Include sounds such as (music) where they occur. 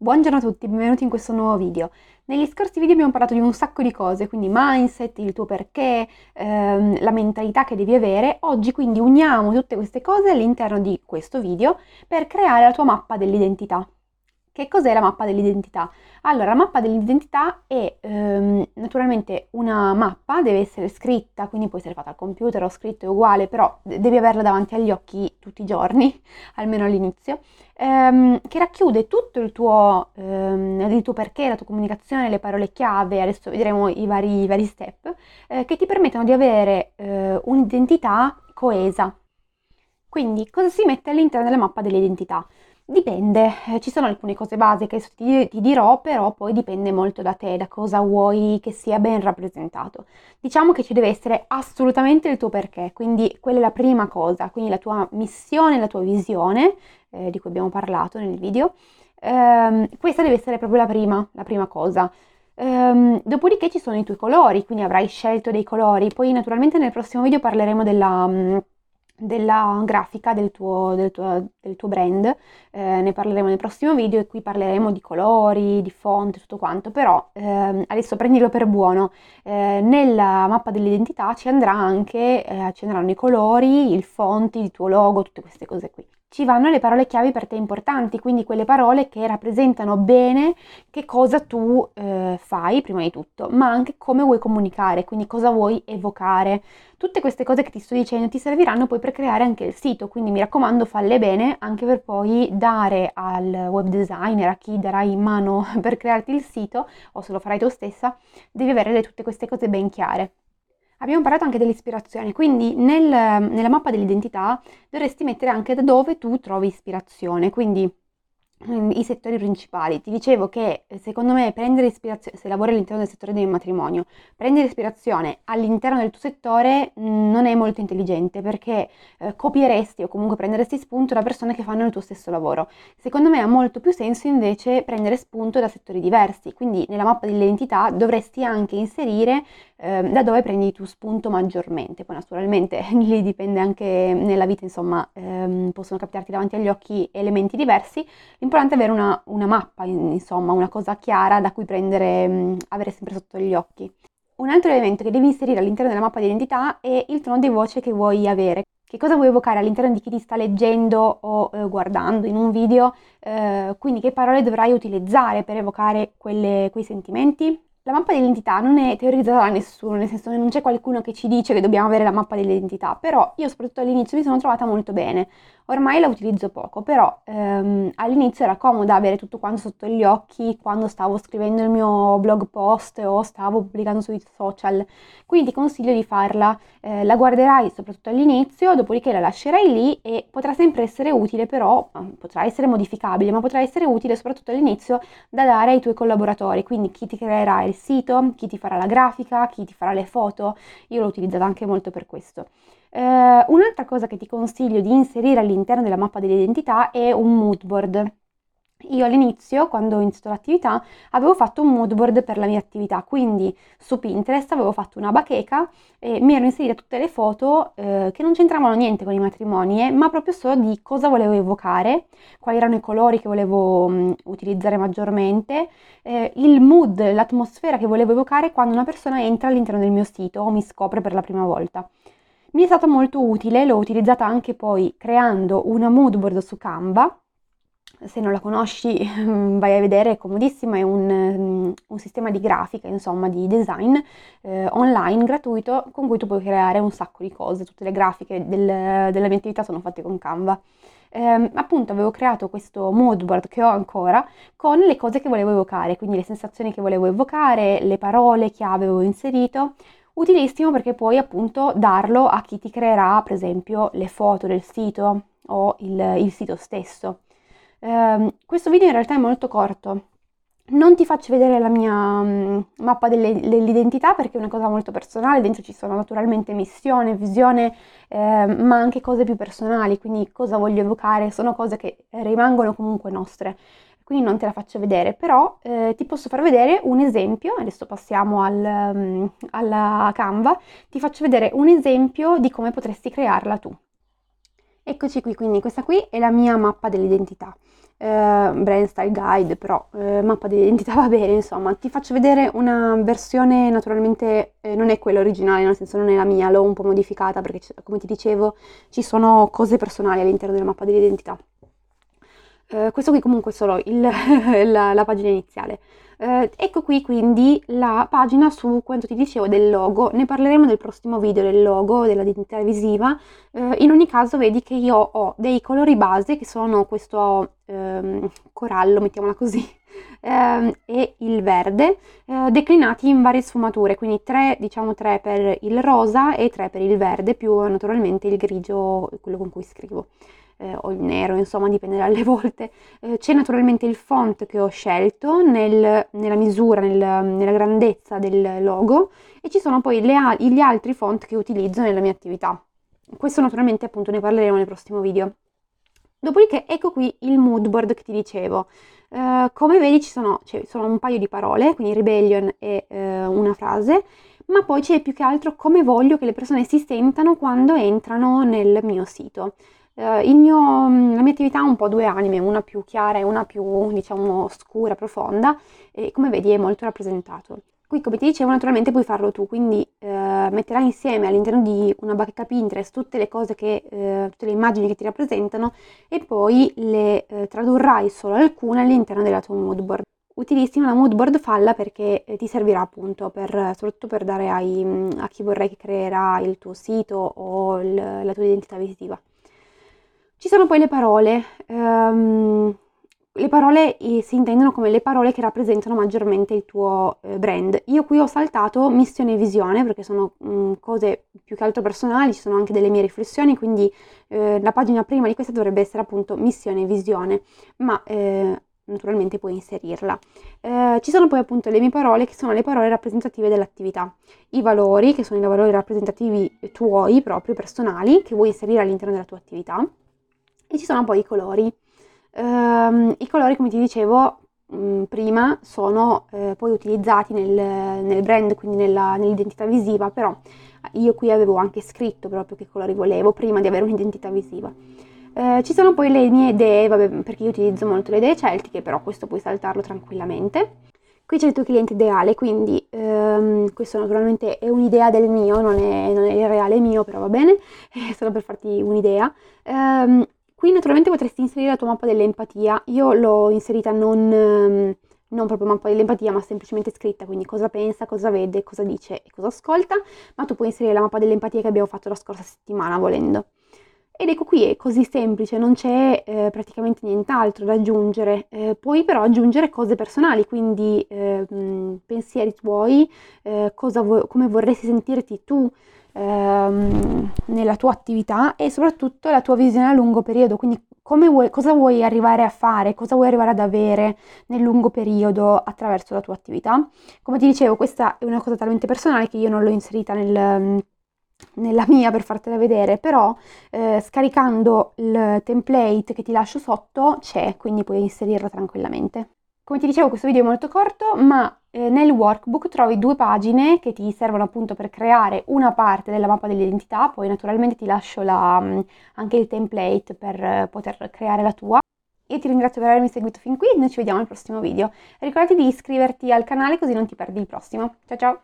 Buongiorno a tutti, benvenuti in questo nuovo video. Negli scorsi video abbiamo parlato di un sacco di cose, quindi mindset, il tuo perché, ehm, la mentalità che devi avere. Oggi quindi uniamo tutte queste cose all'interno di questo video per creare la tua mappa dell'identità. Che cos'è la mappa dell'identità? Allora, la mappa dell'identità è ehm, naturalmente una mappa, deve essere scritta, quindi può essere fatta al computer o scritto è uguale, però devi averla davanti agli occhi tutti i giorni, (laughs) almeno all'inizio, ehm, che racchiude tutto il tuo, ehm, il tuo, perché, la tua comunicazione, le parole chiave, adesso vedremo i vari, i vari step, eh, che ti permettono di avere eh, un'identità coesa. Quindi, cosa si mette all'interno della mappa dell'identità? Dipende, eh, ci sono alcune cose base che ti, ti, dirò, però poi dipende molto da te, da cosa vuoi che sia ben rappresentato. Diciamo che ci deve essere assolutamente il tuo perché, quindi quella è la prima cosa, quindi la tua missione, la tua visione, eh, di cui abbiamo parlato nel video, ehm, questa deve essere proprio la prima, la prima cosa. Ehm, dopodiché ci sono i tuoi colori, quindi avrai scelto dei colori, poi naturalmente nel prossimo video parleremo della mm, della grafica del tuo, del tuo, del tuo brand, eh, ne parleremo nel prossimo video e qui parleremo di colori, di font, tutto quanto, però eh, adesso prendilo per buono, eh, nella mappa dell'identità ci andrà anche, eh, ci andranno i colori, il font, il tuo logo, tutte queste cose qui ci vanno le parole chiave per te importanti, quindi quelle parole che rappresentano bene che cosa tu eh, fai prima di tutto, ma anche come vuoi comunicare, quindi cosa vuoi evocare. Tutte queste cose che ti sto dicendo ti serviranno poi per creare anche il sito, quindi mi raccomando falle bene anche per poi dare al web designer, a chi darai in mano (laughs) per crearti il sito o se lo farai tu stessa, devi avere tutte queste cose ben chiare. Abbiamo parlato anche dell'ispirazione, quindi nel, nella mappa dell'identità dovresti mettere anche da dove tu trovi ispirazione, quindi i settori principali. Ti dicevo che eh, secondo me prendere ispirazione, se lavori all'interno del settore del matrimonio, prendere ispirazione all'interno del tuo settore mm, non è molto intelligente perché eh, copieresti o comunque prenderesti spunto da persone che fanno il tuo stesso lavoro. Secondo me ha molto più senso invece prendere spunto da settori diversi, quindi nella mappa dell'identità dovresti anche inserire eh, da dove prendi tuo spunto maggiormente. Poi naturalmente (laughs) lì dipende anche nella vita, insomma, ehm, possono capitarti davanti agli occhi elementi diversi L'importante è avere una, una mappa, insomma, una cosa chiara da cui prendere, mm, avere sempre sotto gli occhi. Un altro elemento che devi inserire all'interno della mappa di identità è il tono di voce che vuoi avere. Che cosa vuoi evocare all'interno di chi ti sta leggendo o eh, guardando in un video? Eh, quindi che parole dovrai utilizzare per evocare quelle, quei sentimenti? La mappa di identità non è teorizzata da nessuno, nel senso che non c'è qualcuno che ci dice che dobbiamo avere la mappa dell'identità, però io soprattutto all'inizio mi sono trovata molto bene. Ormai la utilizzo poco, però ehm, all'inizio era comoda avere tutto quanto sotto gli occhi quando stavo scrivendo il mio blog post o stavo pubblicando sui social. Quindi ti consiglio di farla, eh, la guarderai soprattutto all'inizio, dopodiché la lascerai lì e potrà sempre essere utile, però potrà essere modificabile, ma potrà essere utile soprattutto all'inizio da dare ai tuoi collaboratori, quindi chi ti creerà il sito, chi ti farà la grafica, chi ti farà le foto, io l'ho utilizzata anche molto per questo. Eh, un'altra cosa che ti consiglio di inserire all'interno della mappa dell'identità è un mood board. Io all'inizio, quando ho iniziato l'attività, avevo fatto un mood board per la mia attività, quindi su Pinterest avevo fatto una bacheca e mi ero inserita tutte le foto eh, che non c'entravano niente con i matrimoni, eh, ma proprio solo di cosa volevo evocare, quali erano i colori che volevo mh, mm, utilizzare maggiormente, eh, il mood, l'atmosfera che volevo evocare quando una persona entra all'interno del mio sito o mi scopre per la prima volta. Mi è stata molto utile, l'ho utilizzata anche poi creando una mood board su Canva se non la conosci (laughs) vai a vedere, è comodissima, è un, mm, un sistema di grafica, insomma, di design eh, online gratuito con cui tu puoi creare un sacco di cose, tutte le grafiche del, della mia attività sono fatte con Canva. Eh, appunto avevo creato questo moodboard che ho ancora con le cose che volevo evocare, quindi le sensazioni che volevo evocare, le parole che avevo inserito, utilissimo perché puoi appunto darlo a chi ti creerà per esempio le foto del sito o il, il sito stesso. Eh, questo video in realtà è molto corto, non ti faccio vedere la mia um, mappa delle, dell'identità perché è una cosa molto personale, dentro ci sono naturalmente missione, visione, eh, ma anche cose più personali, quindi cosa voglio evocare, sono cose che rimangono comunque nostre, quindi non te la faccio vedere, però eh, ti posso far vedere un esempio, adesso passiamo al, um, alla Canva, ti faccio vedere un esempio di come potresti crearla tu. Eccoci qui, quindi questa qui è la mia mappa dell'identità. eh, brand style guide, però eh, mappa di identità (laughs) va bene, insomma, ti faccio vedere una versione naturalmente eh, non è quella originale, nel senso non è la mia, l'ho un po' modificata perché come ti dicevo ci sono cose personali all'interno della mappa dell'identità. Eh, questo qui comunque è solo il, (laughs) la, la, pagina iniziale. Eh, ecco qui quindi la pagina su quanto ti dicevo del logo, ne parleremo nel prossimo video del logo, dell'identità visiva. Eh, in ogni caso vedi che io ho dei colori base che sono questo ehm, corallo, mettiamola così, (laughs) ehm, e il verde, eh, declinati in varie sfumature, quindi tre, diciamo tre per il rosa e tre per il verde, più naturalmente il grigio, quello con cui scrivo eh, o il nero, insomma dipende dalle (laughs) volte. Eh, c'è naturalmente il font che ho scelto nel, nella misura, nel, nella grandezza del logo e ci sono poi le, gli altri font che utilizzo nella mia attività. Questo naturalmente appunto ne parleremo nel prossimo video. Dopodiché ecco qui il mood board che ti dicevo. Uh, come vedi ci sono, cioè, sono, un paio di parole, quindi rebellion e uh, una frase, ma poi c'è più che altro come voglio che le persone si sentano quando entrano nel mio sito. Uh, mio, mm, la mia attività ha un po' due anime, una più chiara e una più, diciamo, scura, profonda, e come vedi è molto rappresentato. Qui, come ti dicevo, naturalmente puoi farlo tu, quindi eh, metterai insieme all'interno di una bacheca Pinterest tutte le cose che, eh, tutte le immagini che ti rappresentano e poi le eh, tradurrai solo alcune all'interno della tua moodboard. Utilissima la moodboard falla perché eh, ti servirà appunto per, soprattutto per dare ai, mm, a chi vorrai che creerà il tuo sito o il, la tua identità visiva. Ci sono poi le parole. Um, le parole eh, si intendono come le parole che rappresentano maggiormente il tuo eh, brand. Io qui ho saltato missione e visione perché sono mh, mm, cose più che altro personali, ci sono anche delle mie riflessioni, quindi eh, la pagina prima di questa dovrebbe essere appunto missione e visione, ma eh, naturalmente puoi inserirla. Eh, ci sono poi appunto le mie parole che sono le parole rappresentative dell'attività, i valori che sono i valori rappresentativi tuoi proprio personali che vuoi inserire all'interno della tua attività e ci sono poi i colori. Um, I colori, come ti dicevo um, prima, sono uh, poi utilizzati nel, nel brand, quindi nella, nell'identità visiva, però io qui avevo anche scritto proprio che colori volevo prima di avere un'identità visiva. Uh, ci sono poi le mie idee, vabbè, perché io utilizzo molto le idee celtiche, però questo puoi saltarlo tranquillamente. Qui c'è il tuo cliente ideale, quindi ehm, questo naturalmente è un'idea del mio, non è, non è, il reale mio, però va bene, è (laughs) solo per farti un'idea. Um, Qui naturalmente potresti inserire la tua mappa dell'empatia, io l'ho inserita non, ehm, non proprio mappa dell'empatia, ma semplicemente scritta, quindi cosa pensa, cosa vede, cosa dice e cosa ascolta, ma tu puoi inserire la mappa dell'empatia che abbiamo fatto la scorsa settimana volendo. Ed ecco qui è così semplice, non c'è eh, praticamente nient'altro da aggiungere. Eh, puoi però aggiungere cose personali, quindi eh, pensieri tuoi, eh, vo- come vorresti sentirti tu ehm, nella tua attività e soprattutto la tua visione a lungo periodo, quindi vuoi, cosa vuoi arrivare a fare, cosa vuoi arrivare ad avere nel lungo periodo attraverso la tua attività. Come ti dicevo, questa è una cosa talmente personale che io non l'ho inserita nel nella mia per fartela vedere, però eh, scaricando il template che ti lascio sotto c'è, quindi puoi inserirla tranquillamente. Come ti dicevo questo video è molto corto, ma eh, nel workbook trovi due pagine che ti servono appunto per creare una parte della mappa dell'identità, poi naturalmente ti lascio la, mm, anche il template per eh, poter creare la tua. Io ti ringrazio per avermi seguito fin qui noi ci vediamo al prossimo video. Ricordati di iscriverti al canale così non ti perdi il prossimo. Ciao ciao!